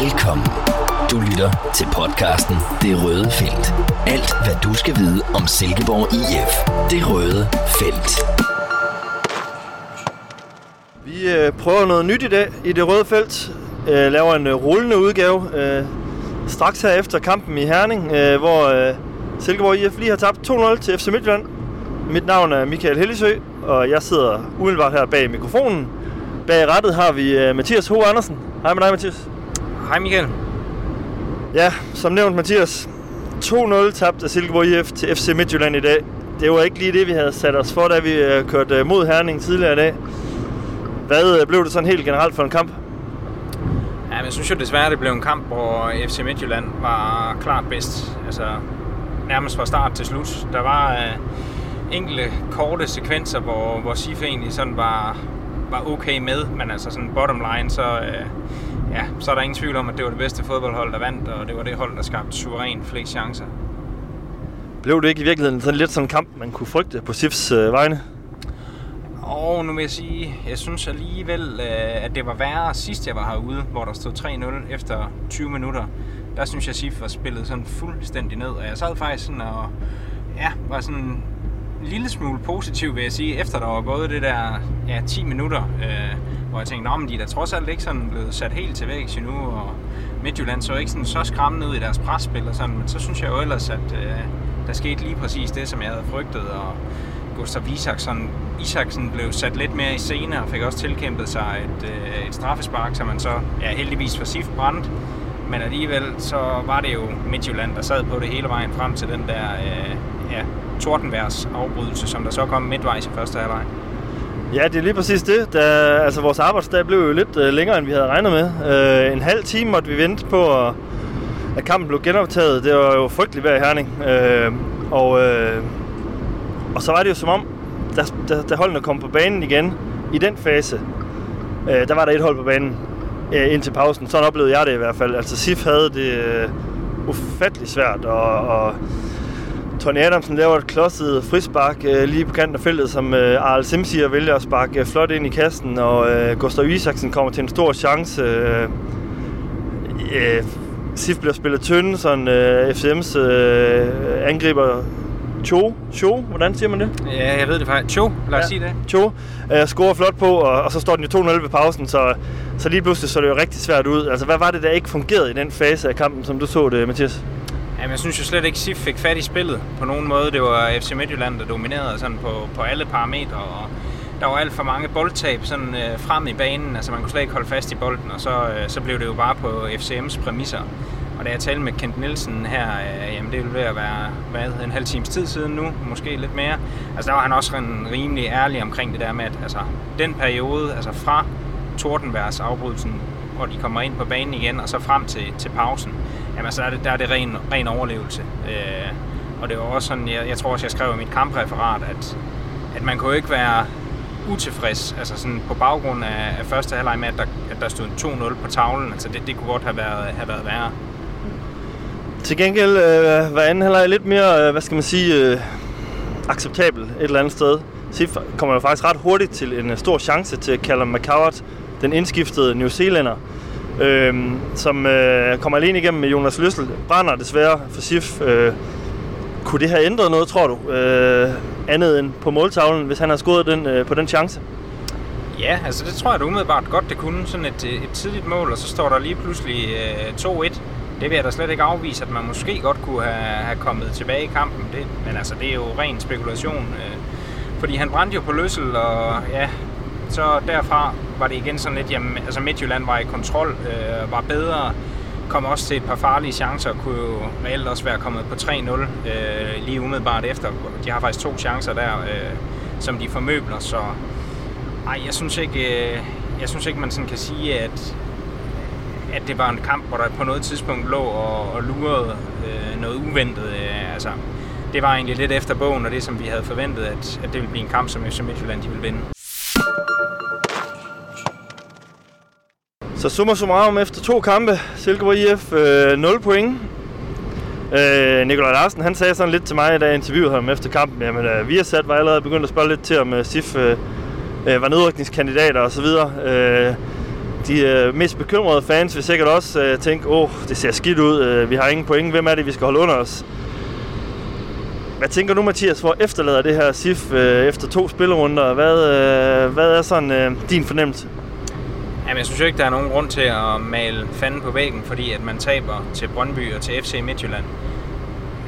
Velkommen. Du lytter til podcasten Det Røde Felt. Alt, hvad du skal vide om Silkeborg IF. Det Røde Felt. Vi øh, prøver noget nyt i dag i det røde felt. Øh, laver en øh, rullende udgave. Øh, straks her efter kampen i Herning, øh, hvor øh, Silkeborg IF lige har tabt 2-0 til FC Midtjylland. Mit navn er Michael Hellesø, og jeg sidder umiddelbart her bag mikrofonen. Bag rettet har vi øh, Mathias H. Andersen. Hej med dig, Mathias. Hej Michael. Ja, som nævnt, Mathias. 2-0 tabt af Silkeborg IF til FC Midtjylland i dag. Det var ikke lige det, vi havde sat os for, da vi øh, kørte øh, mod Herning tidligere i dag. Hvad øh, blev det sådan helt generelt for en kamp? Ja, men jeg synes jo desværre, det blev en kamp, hvor FC Midtjylland var klart bedst. Altså nærmest fra start til slut. Der var øh, enkelte korte sekvenser, hvor, hvor Sif egentlig sådan var, var okay med, men altså sådan bottom line, så, øh, ja, så er der ingen tvivl om, at det var det bedste fodboldhold, der vandt, og det var det hold, der skabte suverænt flest chancer. Blev det ikke i virkeligheden sådan lidt sådan en kamp, man kunne frygte på Sifs øh, vegne? Og nu vil jeg sige, jeg synes alligevel, øh, at det var værre sidst jeg var herude, hvor der stod 3-0 efter 20 minutter. Der synes jeg, Sif var spillet sådan fuldstændig ned, og jeg sad faktisk sådan og ja, var sådan lille smule positiv, vil jeg sige, efter der var gået det der ja, 10 minutter, øh, hvor jeg tænkte, at de er da trods alt ikke sådan blevet sat helt til vægs endnu, og Midtjylland så ikke sådan så skræmmende ud i deres presspil og sådan, men så synes jeg jo ellers, at øh, der skete lige præcis det, som jeg havde frygtet, og Gustav Isaksen, Isaksen blev sat lidt mere i scene og fik også tilkæmpet sig et, øh, et straffespark, som man så ja, heldigvis for Sif brændt. Men alligevel så var det jo Midtjylland, der sad på det hele vejen frem til den der øh, ja, tordenværs afbrydelse, som der så kom midtvejs i første halvleg. Ja, det er lige præcis det. Da, altså, vores arbejdsdag blev jo lidt øh, længere, end vi havde regnet med. Øh, en halv time måtte vi vente på, at, at kampen blev genoptaget. Det var jo frygteligt vejr i Herning. Øh, og, øh, og så var det jo som om, da, da, da holdene kom på banen igen, i den fase, øh, der var der et hold på banen øh, indtil pausen. Sådan oplevede jeg det i hvert fald. Altså Sif havde det øh, ufatteligt svært, og, og Tony Adamsen laver et klodset frispark øh, lige på kanten af feltet, som øh, Arl Simsier vælger at sparke øh, flot ind i kassen, og øh, Gustav Isaksen kommer til en stor chance. Øh, øh, Sif bliver spillet tynde, sådan øh, FCM's øh, angriber Cho, Cho, hvordan siger man det? Ja, jeg ved det faktisk. Cho, lad os Ja. sige det. Cho øh, scorer flot på, og, og så står den jo 2-0 ved pausen, så, så lige pludselig så det jo rigtig svært ud. Altså, hvad var det, der ikke fungerede i den fase af kampen, som du så det, Mathias? Jamen, jeg synes jo slet ikke, Sif fik fat i spillet på nogen måde. Det var FC Midtjylland, der dominerede sådan på, på alle parametre, og der var alt for mange boldtab sådan, øh, frem i banen. Altså, man kunne slet ikke holde fast i bolden, og så, øh, så blev det jo bare på FCM's præmisser. Og da jeg talte med Kent Nielsen her, øh, jamen det ville ved at være hvad, en halv times tid siden nu, måske lidt mere. Altså der var han også rimelig ærlig omkring det der med, at altså, den periode, altså fra Tordenværs afbrydelsen, hvor de kommer ind på banen igen, og så frem til, til pausen, jamen altså, så er det, der er det ren, ren overlevelse. Øh, og det var også sådan, jeg, jeg tror også, jeg skrev i mit kampreferat, at, at man kunne ikke være utilfreds, altså sådan på baggrund af, af første halvleg med, at der, at der stod 2-0 på tavlen. Altså det, det kunne godt have været, have været værre. Til gengæld øh, var anden halvleg lidt mere, øh, hvad skal man sige, øh, acceptabel et eller andet sted. Sif kommer jo faktisk ret hurtigt til en øh, stor chance til Callum McCowart, den indskiftede New Zealander, øh, som øh, kommer alene igennem med Jonas Løssel. Brænder desværre for Sif. Øh, kunne det have ændret noget, tror du, øh, andet end på måltavlen, hvis han har scoret den, øh, på den chance? Ja, altså det tror jeg da umiddelbart godt, det kunne. Sådan et, øh, et tidligt mål, og så står der lige pludselig øh, 2-1. Det vil jeg da slet ikke afvise, at man måske godt kunne have, have kommet tilbage i kampen. Det, men altså, det er jo ren spekulation. Øh, fordi han brændte jo på løssel, og ja, så derfra var det igen sådan lidt, jamen, altså Midtjylland var i kontrol, øh, var bedre, kom også til et par farlige chancer, kunne jo reelt også være kommet på 3-0 øh, lige umiddelbart efter. De har faktisk to chancer der, øh, som de formøbler, så ej, jeg synes ikke, øh, jeg synes ikke man sådan kan sige, at, at det var en kamp, hvor der på noget tidspunkt lå og, og lurede øh, noget uventet. Øh, altså, det var egentlig lidt efter bogen, og det som vi havde forventet, at, at det ville blive en kamp, som FC Midtjylland de ville vinde. Så summa summarum efter to kampe, Silkeborg IF øh, 0 point. Øh, Nikolaj Larsen, han sagde sådan lidt til mig, da jeg interviewede ham efter kampen, jamen øh, vi har sat var allerede begyndt at spørge lidt til, om øh, SIF øh, øh, var nedrykningskandidater og så videre. Øh, de øh, mest bekymrede fans vil sikkert også øh, tænke, åh, oh, det ser skidt ud, øh, vi har ingen point, hvem er det, vi skal holde under os? Hvad tænker du, Mathias, hvor efterlader det her SIF øh, efter to spillerunder? Hvad, øh, hvad er sådan øh, din fornemmelse? Jamen, jeg synes jo ikke, der er nogen grund til at male fanden på væggen, fordi at man taber til Brøndby og til FC Midtjylland.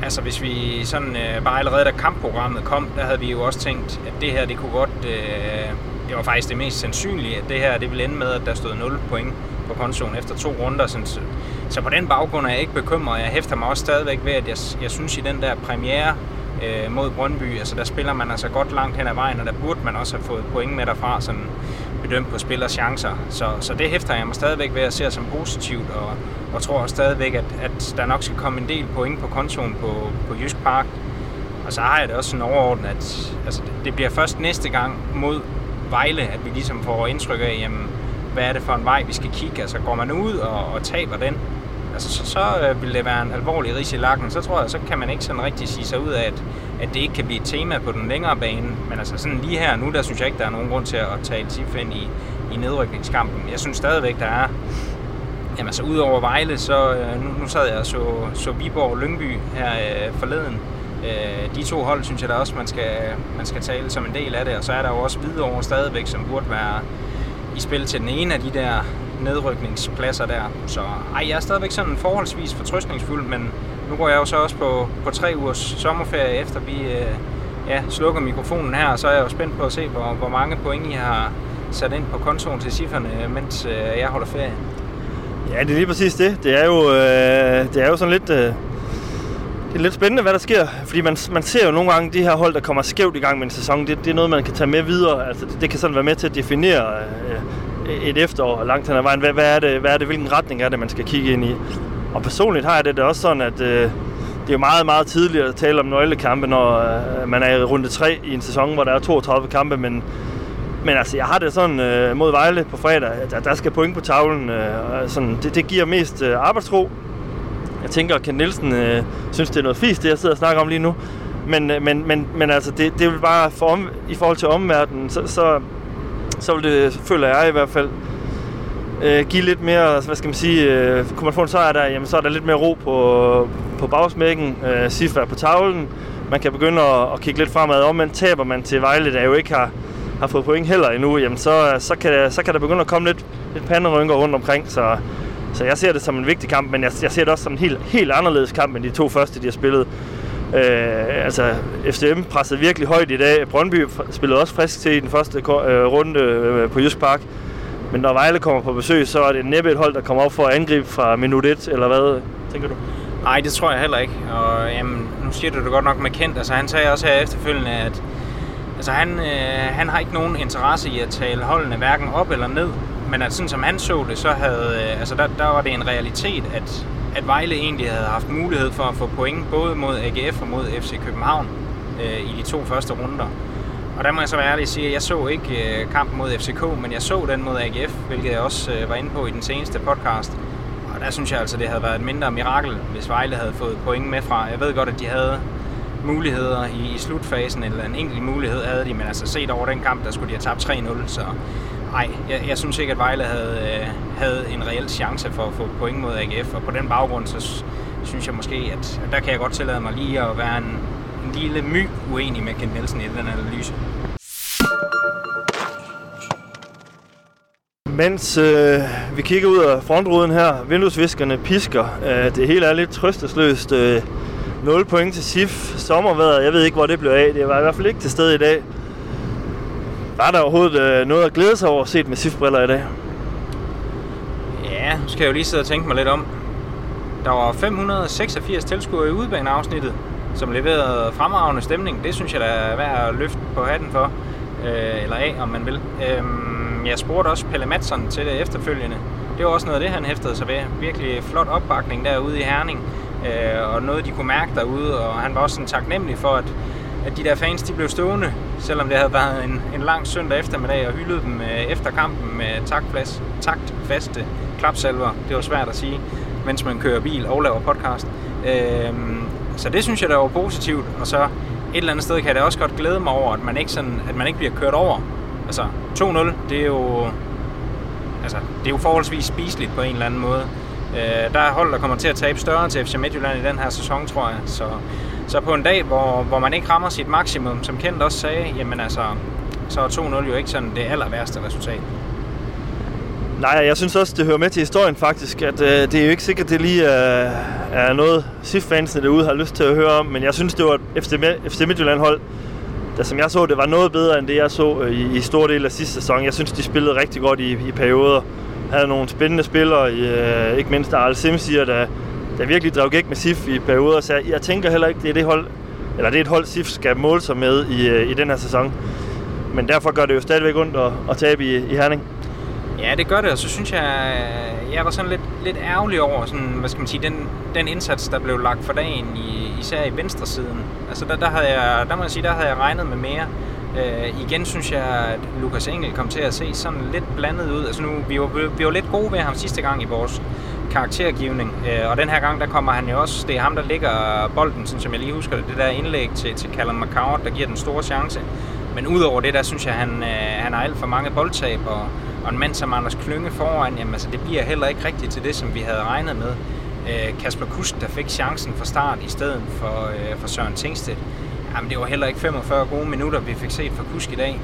Altså, hvis vi sådan øh, bare allerede da kampprogrammet kom, der havde vi jo også tænkt, at det her, det kunne godt... Øh, det var faktisk det mest sandsynlige, at det her, det ville ende med, at der stod 0 point på kontoen efter to runder. Så, så på den baggrund er jeg ikke bekymret. Jeg hæfter mig også stadigvæk ved, at jeg, jeg synes i den der premiere øh, mod Brøndby, altså der spiller man altså godt langt hen ad vejen, og der burde man også have fået point med derfra, sådan bedømt på spillers chancer. Så, så det hæfter jeg mig stadigvæk ved at se som positivt, og, og tror også stadigvæk, at, at der nok skal komme en del point på kontoen på, på Jysk Park. Og så har jeg det også sådan overordnet, at altså, det bliver først næste gang mod Vejle, at vi ligesom får indtryk af, jamen, hvad er det for en vej, vi skal kigge? Altså går man ud og, og taber den, altså, så, så øh, vil det være en alvorlig ris i lakken. Så tror jeg, så kan man ikke sådan rigtig sige sig ud af, at, at det ikke kan blive et tema på den længere bane. Men altså sådan lige her nu, der synes jeg ikke, der er nogen grund til at tage TIF ind i, i nedrykningskampen. Jeg synes stadigvæk, der er Jamen altså, udover Vejle, så øh, nu, nu sad jeg og så, så Viborg og Lyngby her øh, forleden. Øh, de to hold, synes jeg da også, man skal, man skal tale som en del af det. Og så er der jo også Hvidovre stadigvæk, som burde være i spil til den ene af de der nedrykningspladser der. Så ej, jeg er stadigvæk sådan forholdsvis fortrøstningsfuld, men nu går jeg jo så også på, på tre ugers sommerferie, efter vi øh, ja, slukker mikrofonen her, så er jeg jo spændt på at se, hvor, hvor mange point I har sat ind på kontoen til cifrene, øh, mens øh, jeg holder ferie. Ja, det er lige præcis det. Det er jo, øh, det er jo sådan lidt... Øh, det er lidt spændende, hvad der sker, fordi man, man ser jo nogle gange de her hold, der kommer skævt i gang med en sæson. Det, det er noget, man kan tage med videre. Altså, det, det kan sådan være med til at definere øh, et efterår langt hen ad vejen. Hvad, hvad, er det, hvad er det, hvilken retning er det, man skal kigge ind i? Og personligt har jeg det, det også sådan, at øh, det er jo meget, meget tidligt at tale om nøglekampe, når øh, man er i runde 3 i en sæson, hvor der er 32 kampe, men men altså, jeg har det sådan øh, mod Vejle på fredag, at der skal point på tavlen. Øh, sådan, det, det giver mest øh, arbejdsro. Jeg tænker, at Ken Nielsen øh, synes, det er noget fisk, det jeg sidder og snakker om lige nu. Men, øh, men, men, men altså, det, det vil bare for om, i forhold til omverdenen, så, så, så vil det, føler jeg i hvert fald, øh, give lidt mere, hvad skal man sige, øh, kunne man få en sejr der, jamen så er der lidt mere ro på, på bagsmækken, øh, Sif er på tavlen, man kan begynde at, at kigge lidt fremad, om man taber man til Vejle, der jo ikke har, har fået point heller endnu, jamen så, så, kan, så kan der begynde at komme lidt, lidt panderynker rundt omkring, så, så jeg ser det som en vigtig kamp, men jeg, jeg ser det også som en helt, helt anderledes kamp end de to første, de har spillet. Øh, altså, FCM pressede virkelig højt i dag. Brøndby spillede også frisk til i den første øh, runde øh, på Jysk Park. Men når Vejle kommer på besøg, så er det næppe et hold, der kommer op for at angribe fra minut 1, eller hvad tænker du? Nej, det tror jeg heller ikke. Og jamen, nu siger du det godt nok med Kent. Altså, han sagde også her efterfølgende, at altså, han, øh, han har ikke nogen interesse i at tale holdene hverken op eller ned. Men at sådan som han så det, så havde, øh, altså, der, der var det en realitet, at, at Vejle egentlig havde haft mulighed for at få point både mod AGF og mod FC København øh, i de to første runder. Og der må jeg så være ærlig at sige, at jeg så ikke øh, kampen mod FCK, men jeg så den mod AGF, hvilket jeg også øh, var inde på i den seneste podcast. Og der synes jeg altså, det havde været et mindre mirakel, hvis Vejle havde fået point med fra. Jeg ved godt, at de havde muligheder i, i slutfasen, eller en enkelt mulighed havde de, men altså set over den kamp, der skulle de have tabt 3-0, så nej, jeg, jeg synes ikke, at Vejle havde, øh, havde en reel chance for at få point mod AGF, og på den baggrund, så synes jeg måske, at, at der kan jeg godt tillade mig lige at være en, en lille my uenig med Kent Nielsen i den analyse. Mens øh, vi kigger ud af frontruden her, vinduesviskerne pisker, øh, det hele er lidt trøstesløst. Øh, 0 point til SIF. Sommerværet, jeg ved ikke, hvor det blev af. Det var i hvert fald ikke til stede i dag. Var der overhovedet øh, noget at glæde sig over set med SIF-briller i dag? Ja, nu skal jeg jo lige sidde og tænke mig lidt om. Der var 586 tilskuere i udbaneafsnittet, som leverede fremragende stemning. Det synes jeg, da er værd at løfte på hatten for. Øh, eller af, om man vil. Øh, jeg spurgte også Pelle Madsen til det efterfølgende. Det var også noget af det, han hæftede sig ved. Virkelig flot opbakning derude i Herning. Øh, og noget, de kunne mærke derude. Og han var også sådan taknemmelig for, at, at de der fans de blev stående, selvom det havde været en, en lang søndag eftermiddag, og hyldede dem øh, efter kampen med taktfast, taktfaste klapsalver. Det var svært at sige, mens man kører bil og laver podcast. Øhm, så det synes jeg, der var positivt. Og så et eller andet sted kan jeg da også godt glæde mig over, at man ikke, sådan, at man ikke bliver kørt over. Altså 2-0, det er jo altså, det er jo forholdsvis spiseligt på en eller anden måde. Øh, der er hold, der kommer til at tabe større til FC Midtjylland i den her sæson, tror jeg. Så, så på en dag, hvor, hvor man ikke rammer sit maksimum, som Kent også sagde, jamen altså, så er 2-0 jo ikke sådan det aller værste resultat. Nej, jeg synes også, det hører med til historien faktisk, at øh, det er jo ikke sikkert, at det lige er, er noget, SIF-fansene derude har lyst til at høre om, men jeg synes, det var et FC, FC Midtjylland-hold, der som jeg så, det var noget bedre end det, jeg så øh, i, i store del af sidste sæson. Jeg synes, de spillede rigtig godt i, i perioder. Havde nogle spændende spillere, i, øh, ikke mindst Arl Simsier, der, der virkelig drev gæk med SIF i perioder. Så jeg, jeg tænker heller ikke, det er det hold, eller det er et hold, SIF skal måle sig med i, øh, i den her sæson. Men derfor gør det jo stadigvæk ondt at, at tabe i, i Herning. Ja, det gør det, og så synes jeg, jeg var sådan lidt, lidt ærgerlig over sådan, hvad skal man sige, den, den indsats, der blev lagt for dagen, i, især i venstre siden. Altså der, der, havde jeg, der må jeg sige, der havde jeg regnet med mere. Øh, igen synes jeg, at Lukas Engel kom til at se sådan lidt blandet ud. Altså nu, vi var, vi var lidt gode ved ham sidste gang i vores karaktergivning, øh, og den her gang, der kommer han jo også, det er ham, der ligger bolden, sådan som jeg lige husker det, det der indlæg til, til Callum McCourt, der giver den store chance. Men udover det, der synes jeg, han, øh, han har alt for mange boldtab, og, og en mand som Anders Klynge foran, jamen altså, det bliver heller ikke rigtigt til det, som vi havde regnet med. Øh, Kasper Kusk, der fik chancen fra start i stedet for, øh, for Søren Tingstedt. Jamen, det var heller ikke 45 gode minutter, vi fik set fra Kusk i dag.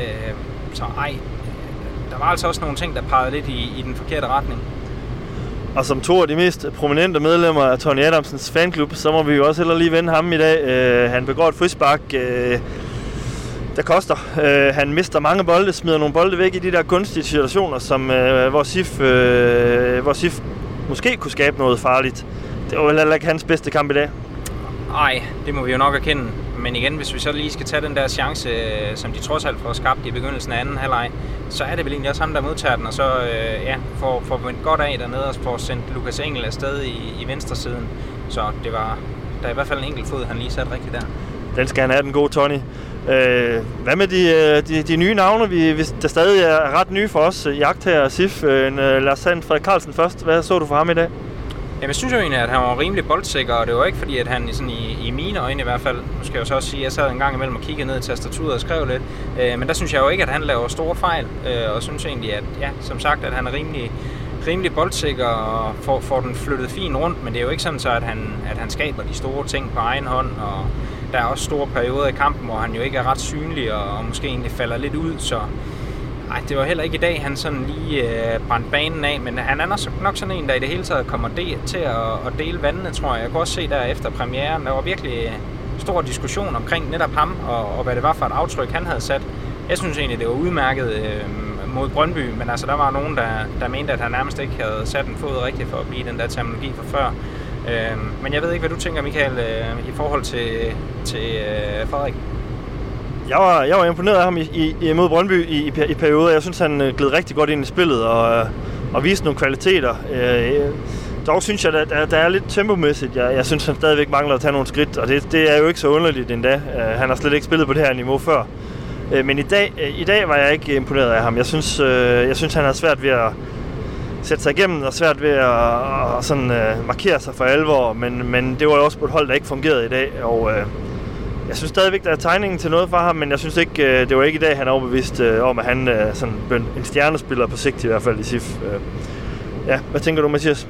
Øh, så ej, øh, der var altså også nogle ting, der pegede lidt i, i den forkerte retning. Og som to af de mest prominente medlemmer af Tony Adamsens fanklub, så må vi jo også heller lige vende ham i dag. Øh, han begår et frispark, øh, der koster. Øh, han mister mange bolde, smider nogle bolde væk i de der kunstige situationer, som, øh, hvor, Sif, øh, hvor Sif måske kunne skabe noget farligt. Det var heller ikke hans bedste kamp i dag. Nej, det må vi jo nok erkende. Men igen, hvis vi så lige skal tage den der chance, øh, som de trods alt får skabt i begyndelsen af anden halvleg, så er det vel egentlig også ham, der modtager den, og så øh, ja, får, får vendt godt af dernede og får sendt Lukas Engel afsted i, i venstre siden. Så det var, der er i hvert fald en enkelt fod, han lige satte rigtigt der. Den skal han have, den gode Tony. Øh, hvad med de, øh, de, de nye navne, vi, vi, der stadig er ret nye for os? Øh, jagt her, Sif, øh, øh Lars Sand, Frederik Carlsen først. Hvad så du for ham i dag? Jamen, jeg synes jo egentlig, at han var rimelig boldsikker, og det var ikke fordi, at han sådan i, i mine øjne i hvert fald, nu skal jeg jo så også sige, at jeg sad en gang imellem og kiggede ned i tastaturet og skrev lidt, øh, men der synes jeg jo ikke, at han laver store fejl, øh, og synes egentlig, at ja, som sagt, at han er rimelig, rimelig boldsikker og får, får den flyttet fint rundt, men det er jo ikke sådan så, at han, at han skaber de store ting på egen hånd, og der er også store perioder i kampen, hvor han jo ikke er ret synlig og, og måske egentlig falder lidt ud, så Nej, det var heller ikke i dag, han sådan lige øh, brændte banen af, men han er nok sådan en, der i det hele taget kommer de, til at, at dele vandene, tror jeg. Jeg kunne også se der efter premieren, der var virkelig stor diskussion omkring netop ham, og, og hvad det var for et aftryk, han havde sat. Jeg synes egentlig, det var udmærket øh, mod Brøndby, men altså der var nogen, der, der mente, at han nærmest ikke havde sat en fod rigtigt for at blive den der terminologi fra før. Øh, men jeg ved ikke, hvad du tænker, Michael, øh, i forhold til, til øh, Frederik. Jeg var, jeg var imponeret af ham i, i, mod Brøndby i, i, i perioder. Jeg synes, han øh, gled rigtig godt ind i spillet og, øh, og viste nogle kvaliteter. Øh, dog synes jeg, at der, der er lidt tempomæssigt. Jeg, jeg synes, han stadigvæk mangler at tage nogle skridt, og det, det er jo ikke så underligt endda. Øh, han har slet ikke spillet på det her niveau før. Øh, men i dag, øh, i dag var jeg ikke imponeret af ham. Jeg synes, øh, jeg synes han har svært ved at sætte sig igennem og svært ved at, at sådan, øh, markere sig for alvor, men, men det var jo også på et hold, der ikke fungerede i dag, og øh, jeg synes stadigvæk, der er tegningen til noget for ham, men jeg synes ikke, øh, det var ikke i dag, han er overbevist øh, om, at han øh, er sådan en stjernespiller på sigt i hvert fald i SIF. Ja, hvad tænker du, Mathias?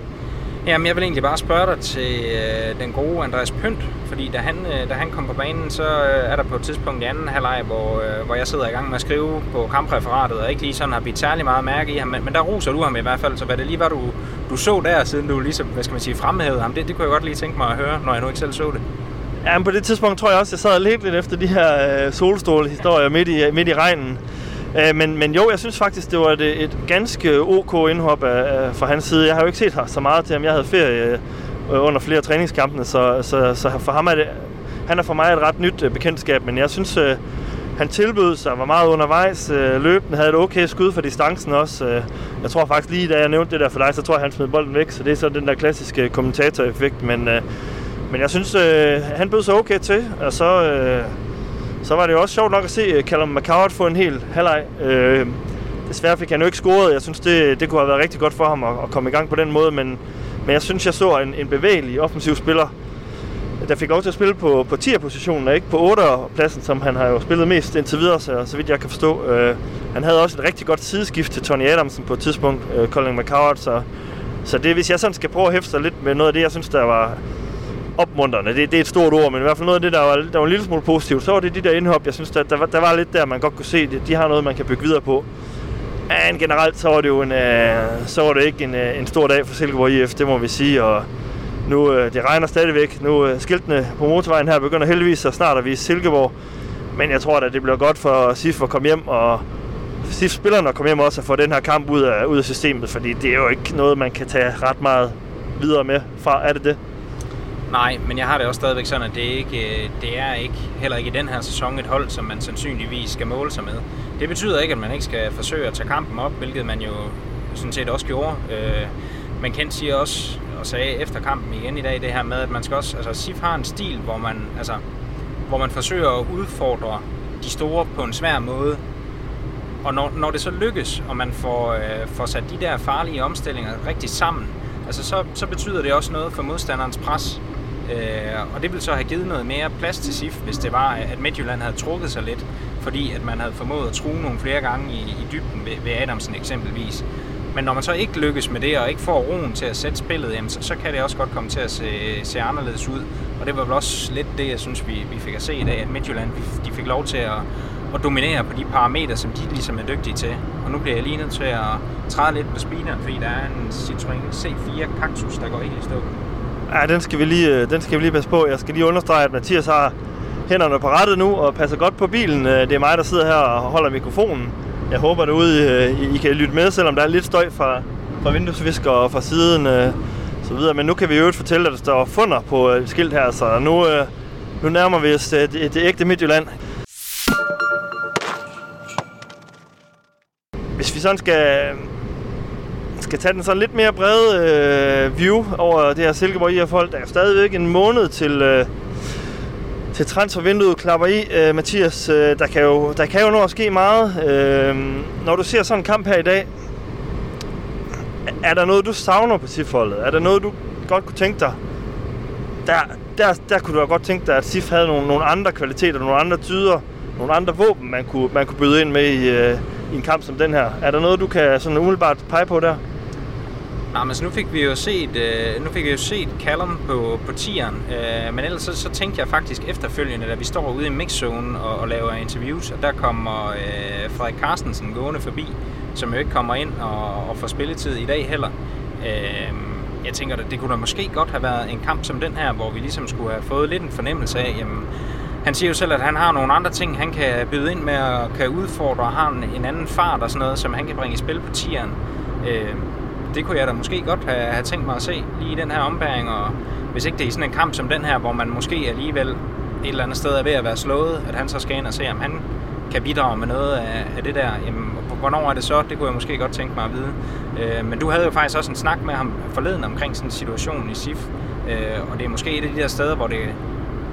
Jamen, jeg vil egentlig bare spørge dig til øh, den gode Andreas Pynt, fordi da han, øh, da han kom på banen, så øh, er der på et tidspunkt i anden halvleg, hvor, øh, hvor jeg sidder i gang med at skrive på kampreferatet, og ikke lige sådan har bidt særlig meget mærke i ham, men, men der roser du ham i hvert fald, så hvad det lige var, du, du så der, siden du ligesom, hvad skal man sige, fremhævede ham, det, det kunne jeg godt lige tænke mig at høre, når jeg nu ikke selv så det. Ja, men på det tidspunkt tror jeg også, jeg sad lidt lidt efter de her øh, solstråle-historier midt i, midt i regnen. Øh, men, men jo, jeg synes faktisk, det var et, et ganske ok indhop af, af, fra hans side. Jeg har jo ikke set så meget til ham. Jeg havde ferie øh, under flere træningskampene, så, så, så for ham er det, han er for mig et ret nyt øh, bekendtskab. Men jeg synes, øh, han tilbød sig, var meget undervejs, øh, løbende, havde et okay skud for distancen også. Øh, jeg tror faktisk lige, da jeg nævnte det der for dig, så tror jeg, han smed bolden væk. Så det er så den der klassiske kommentatoreffekt. Men, øh, men jeg synes, øh, han bød sig okay til, og så, øh, så var det jo også sjovt nok at se øh, Callum McCourt få en hel halvleg. Øh, desværre fik han jo ikke scoret. Jeg synes, det, det kunne have været rigtig godt for ham at, at komme i gang på den måde, men, men jeg synes, jeg så en, en bevægelig offensiv spiller der fik lov til at spille på, på 10'er-positionen, og ikke på 8'er-pladsen, som han har jo spillet mest indtil videre, så, så vidt jeg kan forstå. Øh, han havde også et rigtig godt sideskift til Tony Adamsen på et tidspunkt, øh, Colin McCoward, så, så det, hvis jeg sådan skal prøve at hæfte sig lidt med noget af det, jeg synes, der var opmuntrende, det, det er et stort ord, men i hvert fald noget af det, der var, der var en lille smule positivt, så var det de der indhop, jeg synes, der, der, var, der var lidt der, man godt kunne se, det. de har noget, man kan bygge videre på. Men generelt, så var det jo en, øh, så var det ikke en, øh, en stor dag for Silkeborg IF, det må vi sige, og nu, øh, det regner stadigvæk. Nu øh, skiltene på motorvejen her begynder heldigvis så snart at vise Silkeborg. Men jeg tror da, det bliver godt for SIF at komme hjem, og SIF-spillerne at komme hjem også og få den her kamp ud af, ud af systemet, fordi det er jo ikke noget, man kan tage ret meget videre med fra. Er det det? Nej, men jeg har det også stadigvæk sådan, at det, ikke, øh, det er ikke, heller ikke i den her sæson et hold, som man sandsynligvis skal måle sig med. Det betyder ikke, at man ikke skal forsøge at tage kampen op, hvilket man jo sådan set også gjorde. Øh, men Kent siger også, og sagde efter kampen igen i dag, det her med, at man skal også, altså SIF har en stil, hvor man, altså, hvor man forsøger at udfordre de store på en svær måde. Og når, når det så lykkes, og man får, øh, får sat de der farlige omstillinger rigtig sammen, altså så, så betyder det også noget for modstanderens pres. Øh, og det vil så have givet noget mere plads til SIF, hvis det var, at Midtjylland havde trukket sig lidt, fordi at man havde formået at true nogle flere gange i, i dybden ved, ved Adamsen eksempelvis. Men når man så ikke lykkes med det, og ikke får roen til at sætte spillet, jamen, så, så kan det også godt komme til at se, se anderledes ud. Og det var vel også lidt det, jeg synes, vi, vi fik at se i dag, at Midtjylland de fik lov til at, at dominere på de parametre, som de ligesom er dygtige til. Og nu bliver jeg lige nødt til at træde lidt på speederen, fordi der er en Citroën C4 Cactus, der går helt i stå. Ja, den skal, vi lige, øh, den skal vi lige passe på. Jeg skal lige understrege, at Mathias har hænderne på rettet nu og passer godt på bilen. Øh, det er mig, der sidder her og holder mikrofonen. Jeg håber derude, øh, I, I kan lytte med, selvom der er lidt støj fra, fra vinduesvisker og fra siden. Så videre. Men nu kan vi jo fortælle, at der står funder på skilt her, så nu, nu nærmer vi os det, det ægte Midtjylland. Hvis vi sådan skal skal tage den sådan lidt mere brede øh, view over det her Silkeborg IF-hold, der er stadigvæk en måned til, øh, til transfervinduet klapper i, øh, Mathias. Øh, der, kan jo, der kan jo nå at ske meget. Øh, når du ser sådan en kamp her i dag, er der noget, du savner på SIF-holdet? Er der noget, du godt kunne tænke dig? Der, der, der kunne du godt tænke dig, at SIF havde nogle, nogle andre kvaliteter, nogle andre tyder, nogle andre våben, man kunne, man kunne byde ind med i, øh, i en kamp som den her. Er der noget, du kan sådan umiddelbart pege på der? Nej, men så nu fik vi jo set, øh, nu fik vi jo set Callum på, på tieren, øh, men ellers så, så tænkte jeg faktisk efterfølgende, da vi står ude i mixzonen og, og laver interviews, og der kommer øh, Frederik Carstensen gående forbi, som jo ikke kommer ind og, og får spilletid i dag heller. Øh, jeg tænker, at det kunne da måske godt have været en kamp som den her, hvor vi ligesom skulle have fået lidt en fornemmelse af, jamen, han siger jo selv, at han har nogle andre ting, han kan byde ind med og kan udfordre, og har en, en anden fart og sådan noget, som han kan bringe i spil på tieren. Øh, det kunne jeg da måske godt have, have tænkt mig at se lige i den her ombæring, og hvis ikke det er sådan en kamp som den her, hvor man måske alligevel et eller andet sted er ved at være slået, at han så skal ind og se, om han kan bidrage med noget af, af det der. Jamen, hvornår er det så? Det kunne jeg måske godt tænke mig at vide. Øh, men du havde jo faktisk også en snak med ham forleden omkring sådan en situation i SIF, øh, og det er måske et af de der steder, hvor det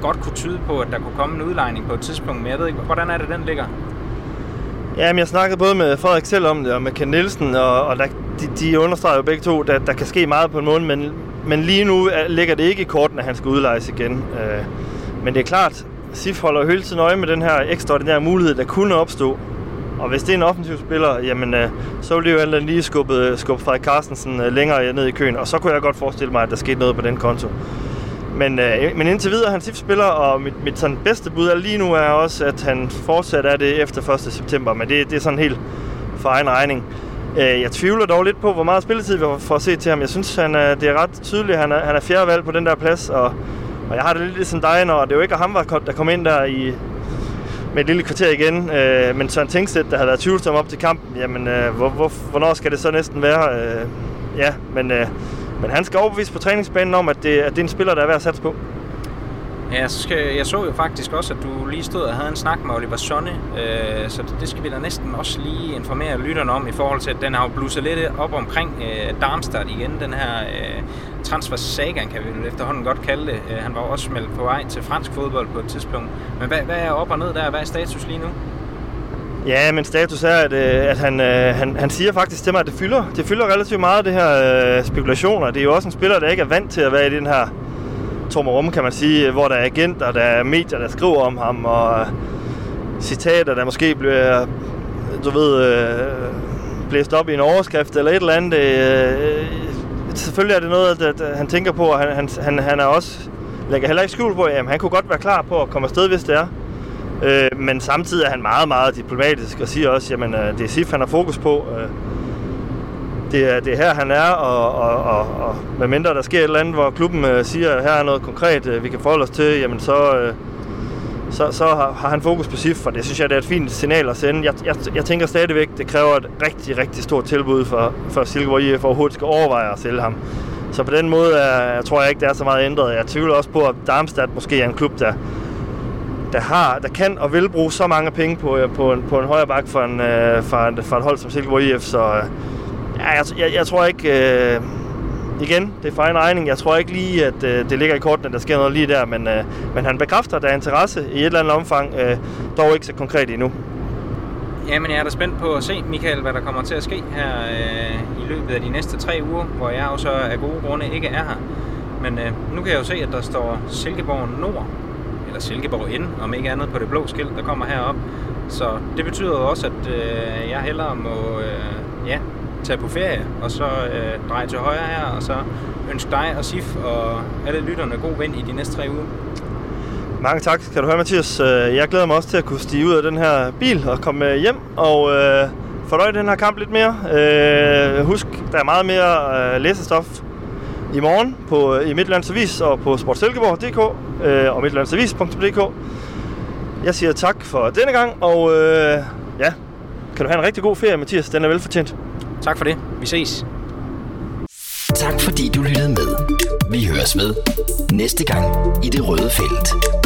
godt kunne tyde på, at der kunne komme en udlejning på et tidspunkt, men jeg ved ikke, hvordan er det, den ligger? Jamen, jeg snakkede både med Frederik selv om det, og med Ken Nielsen, og, og der, de, de understreger jo begge to, at der, der kan ske meget på en måned, men, men lige nu ligger det ikke i korten, at han skal udlejes igen. Øh, men det er klart, SIF holder hele tiden øje med den her ekstraordinære mulighed, der kunne opstå. Og hvis det er en offensiv spiller, jamen, øh, så ville det jo enten lige skubbe, skubbe Frederik Carstensen øh, længere ned i køen, og så kunne jeg godt forestille mig, at der skete noget på den konto. Men, øh, men indtil videre han SIF-spiller, og mit, mit sådan bedste bud er lige nu er også, at han fortsat er det efter 1. september, men det, det er sådan helt for egen regning. Øh, jeg tvivler dog lidt på, hvor meget spilletid vi får at se til ham. Jeg synes, han er, det er ret tydeligt, at han er, han er fjerde valg på den der plads, og, og jeg har det lidt ligesom dig, når det jo ikke ham, der kom ind der i, med et lille kvarter igen. Øh, men Søren Tingstedt, der havde været tvivlsom op til kampen, jamen, øh, hvor, hvor, hvornår skal det så næsten være? Øh, ja, men... Øh, men han skal overbevise på træningsbanen om, at det, at det er en spiller, der er værd at satse på. Ja, skal, jeg så jo faktisk også, at du lige stod og havde en snak med Oliver Sonne, øh, så det, skal vi da næsten også lige informere lytterne om i forhold til, at den har jo blusset lidt op omkring øh, Darmstadt igen, den her øh, transfer-sagan, kan vi efterhånden godt kalde det. Øh, han var også meldt på vej til fransk fodbold på et tidspunkt. Men hvad, hvad er op og ned der? Hvad er status lige nu? Ja, men status er, at, øh, at han, øh, han, han siger faktisk til mig, at det fylder. Det fylder relativt meget, det her øh, spekulationer. Det er jo også en spiller, der ikke er vant til at være i den her tomrum, kan man sige, hvor der er agenter, der er medier, der skriver om ham, og øh, citater, der måske bliver, du ved, øh, blæst op i en overskrift eller et eller andet. Øh, øh selvfølgelig er det noget, at, at han tænker på, og han, han, han, han er også, lægger heller ikke skjul på, at han kunne godt være klar på at komme afsted, hvis det er. Øh, men samtidig er han meget, meget diplomatisk og siger også, at øh, det er SIF, han har fokus på. Øh, det er, det er her, han er, og, og, og, og med mindre der sker et eller andet, hvor klubben øh, siger, at her er noget konkret, øh, vi kan forholde os til, jamen så, øh, så, så har, har han fokus på SIF, og det synes jeg, det er et fint signal at sende. Jeg, jeg, jeg tænker stadigvæk, det kræver et rigtig, rigtig stort tilbud for, for Silkeborg IF overhovedet skal overveje at sælge ham. Så på den måde er, jeg tror jeg ikke, det er så meget ændret. Jeg tvivler også på, at Darmstadt måske er en klub, der, der, har, der kan og vil bruge så mange penge på, øh, på, en, på en højre bak for, en, øh, for, en, for et hold som Silkeborg IF, så øh, ja, jeg, jeg, jeg tror ikke... Øh, igen, det er fejl regning. Jeg tror ikke lige, at øh, det ligger i kortene, der sker noget lige der, men, øh, men han bekræfter, at der er interesse i et eller andet omfang, øh, dog ikke så konkret endnu. Jamen, jeg er da spændt på at se, Michael, hvad der kommer til at ske her øh, i løbet af de næste tre uger, hvor jeg jo så af gode grunde ikke er her. Men øh, nu kan jeg jo se, at der står Silkeborg Nord, eller Silkeborg Ind, om ikke andet på det blå skilt, der kommer herop. Så det betyder jo også, at øh, jeg hellere må øh, ja, tage på ferie, og så øh, dreje til højre her, og så ønske dig og Sif og alle lytterne god vind i de næste tre uger. Mange tak, kan du høre, Mathias. Øh, jeg glæder mig også til at kunne stige ud af den her bil og komme hjem og øh, fordøje den her kamp lidt mere. Øh, husk, der er meget mere øh, læsestof i morgen på, øh, i Midtlands Avis og på sportsilkeborg.dk øh, og midtlandsavis.dk. Jeg siger tak for denne gang, og øh, ja, kan du have en rigtig god ferie, Mathias. Den er velfortjent. Tak for det. Vi ses. Tak fordi du lyttede med. Vi høres ved næste gang i det røde felt.